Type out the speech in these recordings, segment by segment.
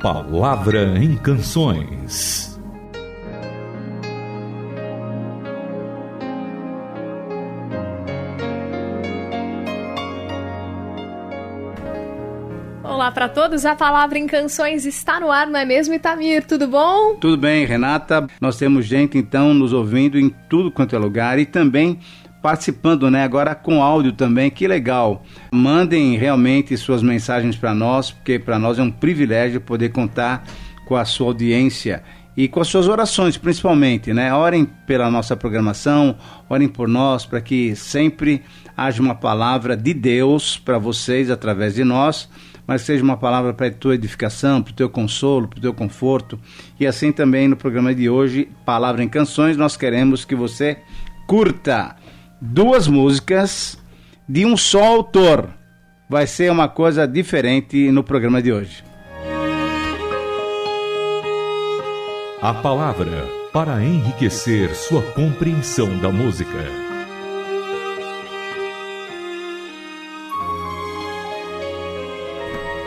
Palavra em Canções. Olá para todos, a Palavra em Canções está no ar, não é mesmo, Itamir? Tudo bom? Tudo bem, Renata. Nós temos gente então nos ouvindo em tudo quanto é lugar e também participando, né? Agora com áudio também, que legal. Mandem realmente suas mensagens para nós, porque para nós é um privilégio poder contar com a sua audiência e com as suas orações, principalmente, né? Orem pela nossa programação, orem por nós, para que sempre haja uma palavra de Deus para vocês através de nós, mas seja uma palavra para a tua edificação, para o teu consolo, para o teu conforto. E assim também no programa de hoje, Palavra em Canções, nós queremos que você curta duas músicas de um só autor. Vai ser uma coisa diferente no programa de hoje. A palavra para enriquecer sua compreensão da música.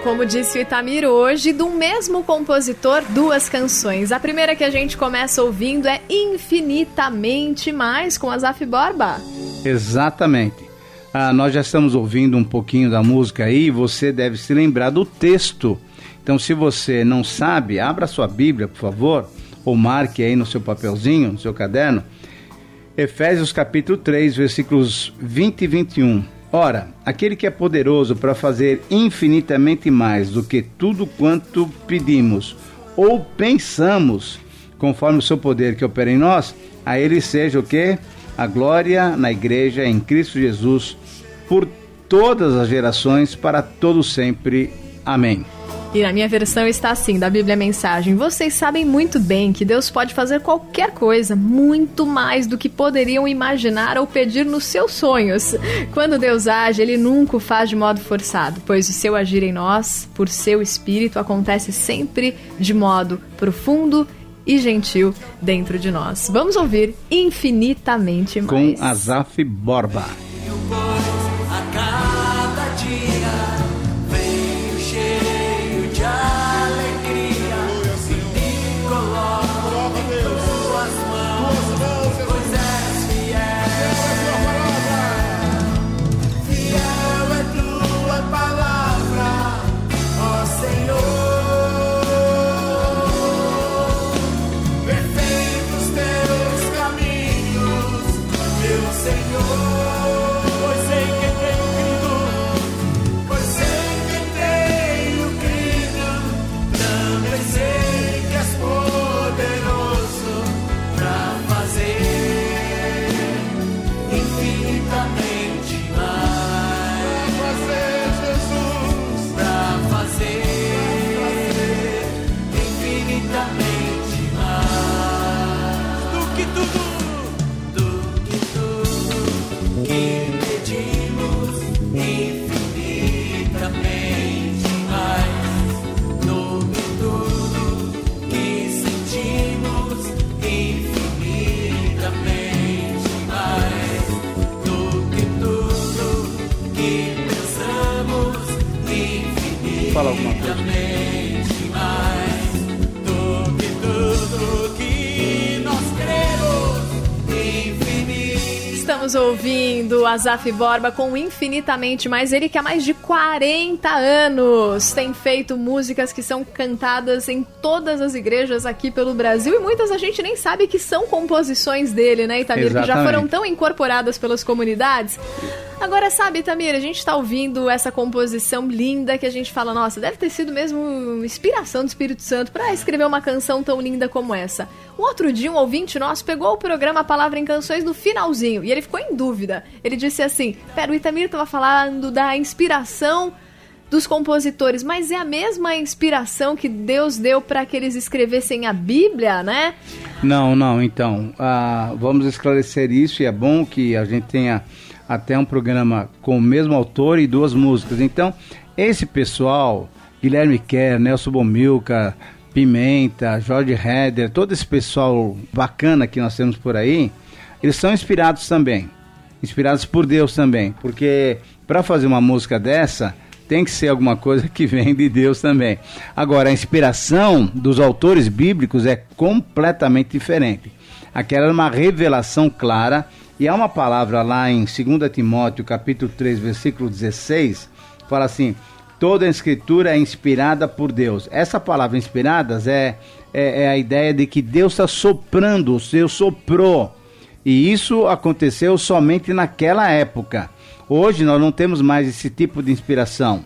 Como disse o Itamir hoje, do mesmo compositor, duas canções. A primeira que a gente começa ouvindo é Infinitamente Mais, com Azaf Borba. Exatamente. Ah, nós já estamos ouvindo um pouquinho da música aí, você deve se lembrar do texto. Então, se você não sabe, abra sua Bíblia, por favor, ou marque aí no seu papelzinho, no seu caderno, Efésios capítulo 3, versículos 20 e 21. Ora, aquele que é poderoso para fazer infinitamente mais do que tudo quanto pedimos ou pensamos, conforme o seu poder que opera em nós, a ele seja o que? A glória na igreja em Cristo Jesus por todas as gerações para todo sempre. Amém. E na minha versão está assim, da Bíblia Mensagem. Vocês sabem muito bem que Deus pode fazer qualquer coisa, muito mais do que poderiam imaginar ou pedir nos seus sonhos. Quando Deus age, Ele nunca o faz de modo forçado, pois o seu agir em nós, por seu Espírito, acontece sempre de modo profundo e gentil dentro de nós. Vamos ouvir infinitamente mais. Com Azaf Borba. Ouvindo Azaf Borba com Infinitamente Mais. Ele que há mais de 40 anos tem feito músicas que são cantadas em todas as igrejas aqui pelo Brasil e muitas a gente nem sabe que são composições dele, né, Itamir? Exatamente. Que já foram tão incorporadas pelas comunidades. Agora, sabe, Itamir, a gente está ouvindo essa composição linda que a gente fala, nossa, deve ter sido mesmo inspiração do Espírito Santo para escrever uma canção tão linda como essa. Um outro dia, um ouvinte nosso pegou o programa Palavra em Canções no finalzinho e ele ficou em dúvida. Ele disse assim: Pera, o Itamir estava falando da inspiração dos compositores, mas é a mesma inspiração que Deus deu para que eles escrevessem a Bíblia, né? Não, não, então, ah, vamos esclarecer isso e é bom que a gente tenha até um programa com o mesmo autor e duas músicas. Então, esse pessoal, Guilherme Kerr, Nelson Bomilca, Pimenta, Jorge Heder, todo esse pessoal bacana que nós temos por aí, eles são inspirados também. Inspirados por Deus também. Porque para fazer uma música dessa, tem que ser alguma coisa que vem de Deus também. Agora, a inspiração dos autores bíblicos é completamente diferente. Aquela era uma revelação clara, e há uma palavra lá em 2 Timóteo, capítulo 3, versículo 16, fala assim: toda a escritura é inspirada por Deus. Essa palavra inspiradas é, é, é a ideia de que Deus está soprando, o seu soprou. E isso aconteceu somente naquela época. Hoje nós não temos mais esse tipo de inspiração.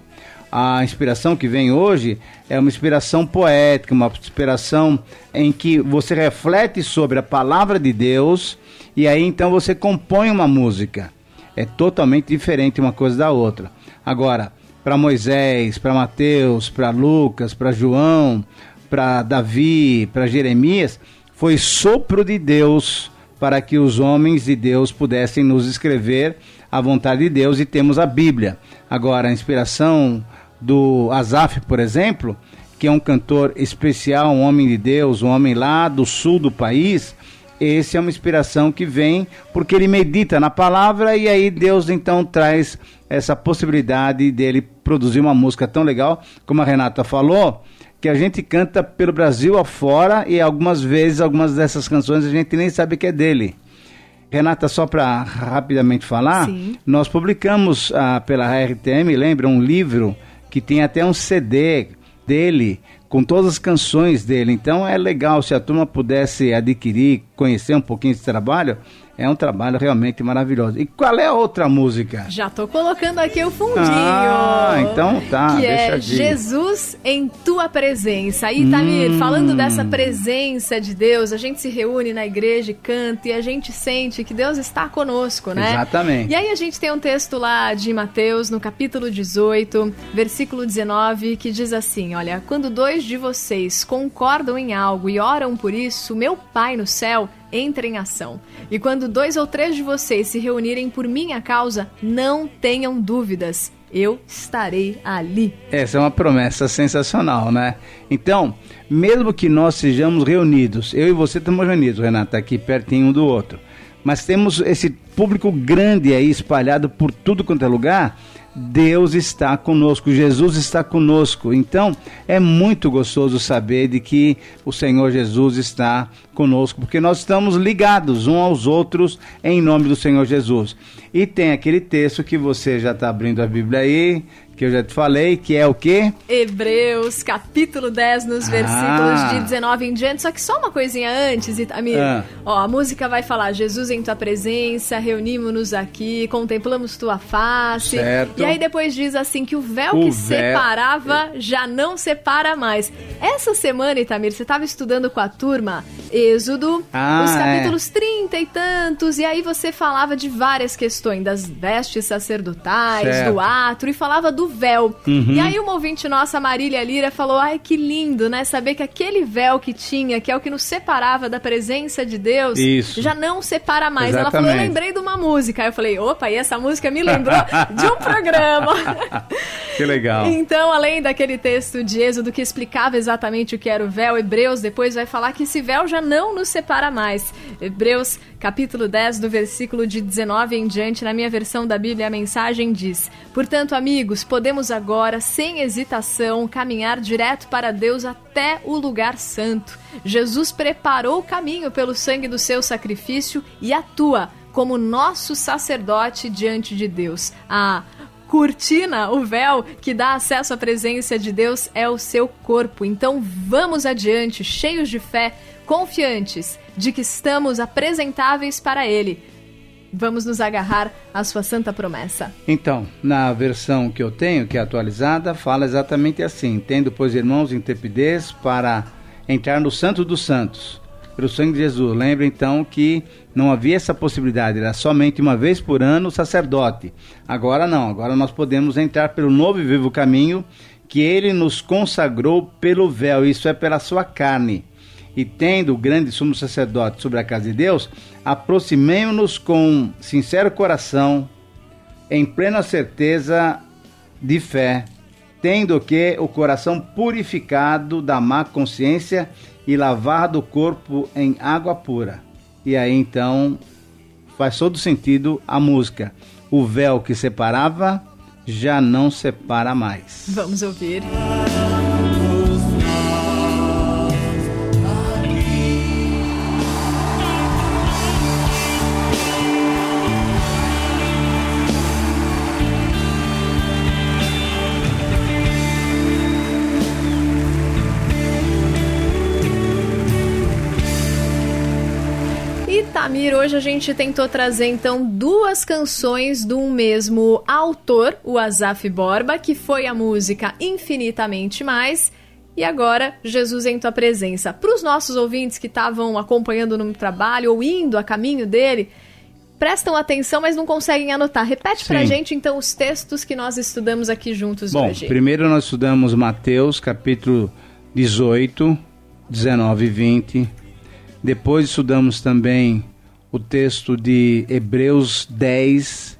A inspiração que vem hoje é uma inspiração poética, uma inspiração em que você reflete sobre a palavra de Deus e aí então você compõe uma música. É totalmente diferente uma coisa da outra. Agora, para Moisés, para Mateus, para Lucas, para João, para Davi, para Jeremias, foi sopro de Deus para que os homens de Deus pudessem nos escrever a vontade de Deus e temos a Bíblia. Agora, a inspiração do Azaf, por exemplo, que é um cantor especial, um homem de Deus, um homem lá do sul do país, esse é uma inspiração que vem porque ele medita na palavra e aí Deus então traz essa possibilidade dele produzir uma música tão legal, como a Renata falou, que a gente canta pelo Brasil afora e algumas vezes algumas dessas canções a gente nem sabe que é dele. Renata, só para rapidamente falar, Sim. nós publicamos ah, pela RTM, lembra, um livro que tem até um CD dele com todas as canções dele. Então é legal se a turma pudesse adquirir, conhecer um pouquinho esse trabalho. É um trabalho realmente maravilhoso. E qual é a outra música? Já tô colocando aqui o fundinho. Ah, então tá. Que é Jesus em tua presença. E Tamir, hum. falando dessa presença de Deus, a gente se reúne na igreja e canta e a gente sente que Deus está conosco, né? Exatamente. E aí a gente tem um texto lá de Mateus, no capítulo 18, versículo 19, que diz assim: Olha, quando dois de vocês concordam em algo e oram por isso, meu Pai no céu entre em ação. E quando dois ou três de vocês se reunirem por minha causa, não tenham dúvidas. Eu estarei ali. Essa é uma promessa sensacional, né? Então, mesmo que nós sejamos reunidos, eu e você estamos reunidos, Renata, aqui pertinho um do outro, mas temos esse público grande aí espalhado por tudo quanto é lugar Deus está conosco, Jesus está conosco. Então, é muito gostoso saber de que o Senhor Jesus está conosco, porque nós estamos ligados uns aos outros em nome do Senhor Jesus. E tem aquele texto que você já está abrindo a Bíblia aí, que eu já te falei, que é o quê? Hebreus, capítulo 10, nos ah. versículos de 19 em diante. Só que só uma coisinha antes, Itamir. Ah. Ó, a música vai falar: Jesus em tua presença, reunimos-nos aqui, contemplamos tua face. Certo. E aí depois diz assim: que o véu o que véu... separava já não separa mais. Essa semana, Itamir, você estava estudando com a turma Êxodo, ah, os é. capítulos é. 30 e tantos, e aí você falava de várias questões, das vestes sacerdotais, certo. do atro, e falava do véu. Uhum. E aí uma ouvinte nossa, Marília Lira, falou: ai, que lindo, né? Saber que aquele véu que tinha, que é o que nos separava da presença de Deus, Isso. já não separa mais. Exatamente. Ela falou: eu lembrei de uma música. Aí eu falei: opa, e essa música me lembrou de um programa. que legal. Então, além daquele texto de Êxodo que explicava exatamente o que era o véu, Hebreus depois vai falar que esse véu já não nos separa mais. Hebreus capítulo 10, do versículo de 19 em diante, na minha versão da Bíblia, a mensagem diz: Portanto, amigos, podemos agora, sem hesitação, caminhar direto para Deus até o lugar santo. Jesus preparou o caminho pelo sangue do seu sacrifício e atua como nosso sacerdote diante de Deus. A cortina, o véu que dá acesso à presença de Deus é o seu corpo. Então vamos adiante, cheios de fé, confiantes de que estamos apresentáveis para Ele. Vamos nos agarrar à sua santa promessa. Então, na versão que eu tenho, que é atualizada, fala exatamente assim: Tendo, pois, irmãos, intrepidez para entrar no Santo dos Santos, pelo sangue de Jesus. Lembra então que não havia essa possibilidade, era somente uma vez por ano o sacerdote. Agora não, agora nós podemos entrar pelo novo e vivo caminho que ele nos consagrou pelo véu, isso é pela sua carne e tendo o grande sumo sacerdote sobre a casa de Deus, aproximemo-nos com sincero coração, em plena certeza de fé, tendo que o coração purificado da má consciência e lavado o corpo em água pura. E aí então faz todo sentido a música. O véu que separava já não separa mais. Vamos ouvir. Tamir, hoje a gente tentou trazer então duas canções de um mesmo autor, o Azaf Borba, que foi a música Infinitamente Mais. E agora, Jesus em tua presença. Para os nossos ouvintes que estavam acompanhando no trabalho ou indo a caminho dele, prestam atenção, mas não conseguem anotar. Repete para a gente então os textos que nós estudamos aqui juntos Bom, hoje. Primeiro nós estudamos Mateus, capítulo 18, 19 e 20. Depois estudamos também o texto de Hebreus 10,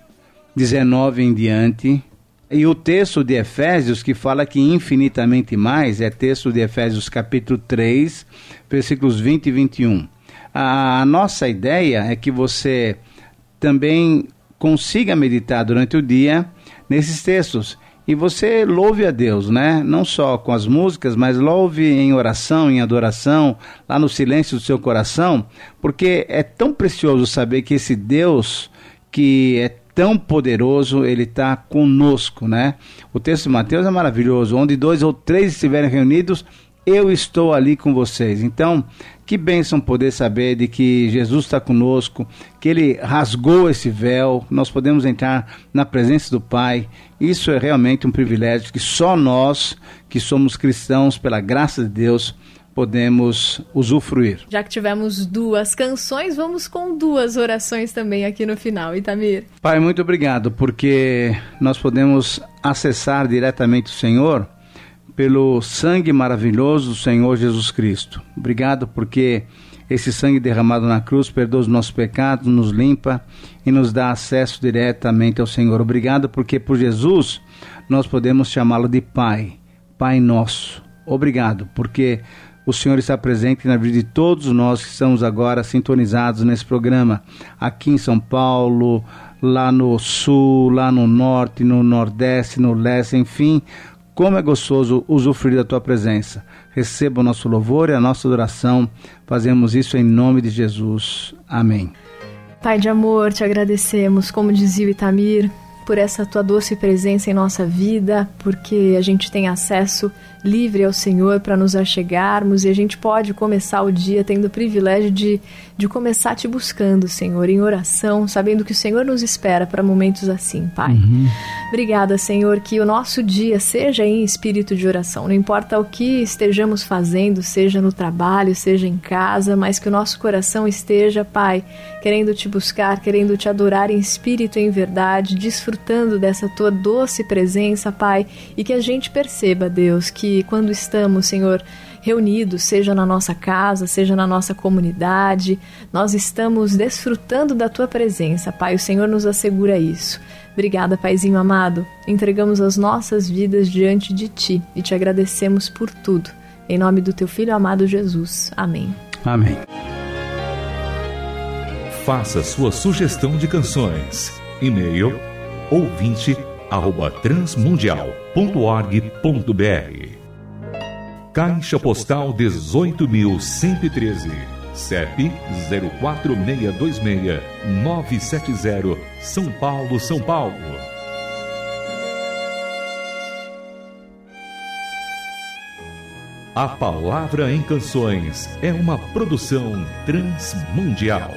19 em diante. E o texto de Efésios, que fala que infinitamente mais, é texto de Efésios capítulo 3, versículos 20 e 21. A, a nossa ideia é que você também consiga meditar durante o dia nesses textos e você louve a Deus, né? Não só com as músicas, mas louve em oração, em adoração, lá no silêncio do seu coração, porque é tão precioso saber que esse Deus que é tão poderoso, ele está conosco, né? O texto de Mateus é maravilhoso, onde dois ou três estiverem reunidos, eu estou ali com vocês. Então, que bênção poder saber de que Jesus está conosco, que ele rasgou esse véu, nós podemos entrar na presença do Pai. Isso é realmente um privilégio que só nós, que somos cristãos, pela graça de Deus, podemos usufruir. Já que tivemos duas canções, vamos com duas orações também aqui no final, Itamir. Pai, muito obrigado, porque nós podemos acessar diretamente o Senhor pelo sangue maravilhoso do Senhor Jesus Cristo. Obrigado porque esse sangue derramado na cruz perdoa os nossos pecados, nos limpa e nos dá acesso diretamente ao Senhor. Obrigado porque por Jesus nós podemos chamá-lo de Pai, Pai nosso. Obrigado porque o Senhor está presente na vida de todos nós que estamos agora sintonizados nesse programa, aqui em São Paulo, lá no sul, lá no norte, no nordeste, no leste, enfim, como é gostoso usufruir da tua presença. Receba o nosso louvor e a nossa adoração. Fazemos isso em nome de Jesus. Amém. Pai de amor, te agradecemos, como dizia o Itamir, por essa tua doce presença em nossa vida, porque a gente tem acesso livre ao Senhor para nos achegarmos e a gente pode começar o dia tendo o privilégio de, de começar te buscando, Senhor, em oração, sabendo que o Senhor nos espera para momentos assim, Pai. Uhum. Obrigada, Senhor, que o nosso dia seja em espírito de oração. Não importa o que estejamos fazendo, seja no trabalho, seja em casa, mas que o nosso coração esteja, Pai, querendo te buscar, querendo te adorar em espírito e em verdade, desfrutando dessa tua doce presença, Pai, e que a gente perceba, Deus, que que quando estamos, Senhor, reunidos, seja na nossa casa, seja na nossa comunidade, nós estamos desfrutando da tua presença, Pai. O Senhor nos assegura isso. Obrigada, Paizinho amado. Entregamos as nossas vidas diante de ti e te agradecemos por tudo. Em nome do teu filho amado Jesus. Amém. Amém. Faça sua sugestão de canções. E-mail ouvinte arroba transmundial.org.br Caixa Postal 18.113 CEP 04626-970 São Paulo, São Paulo A Palavra em Canções é uma produção transmundial.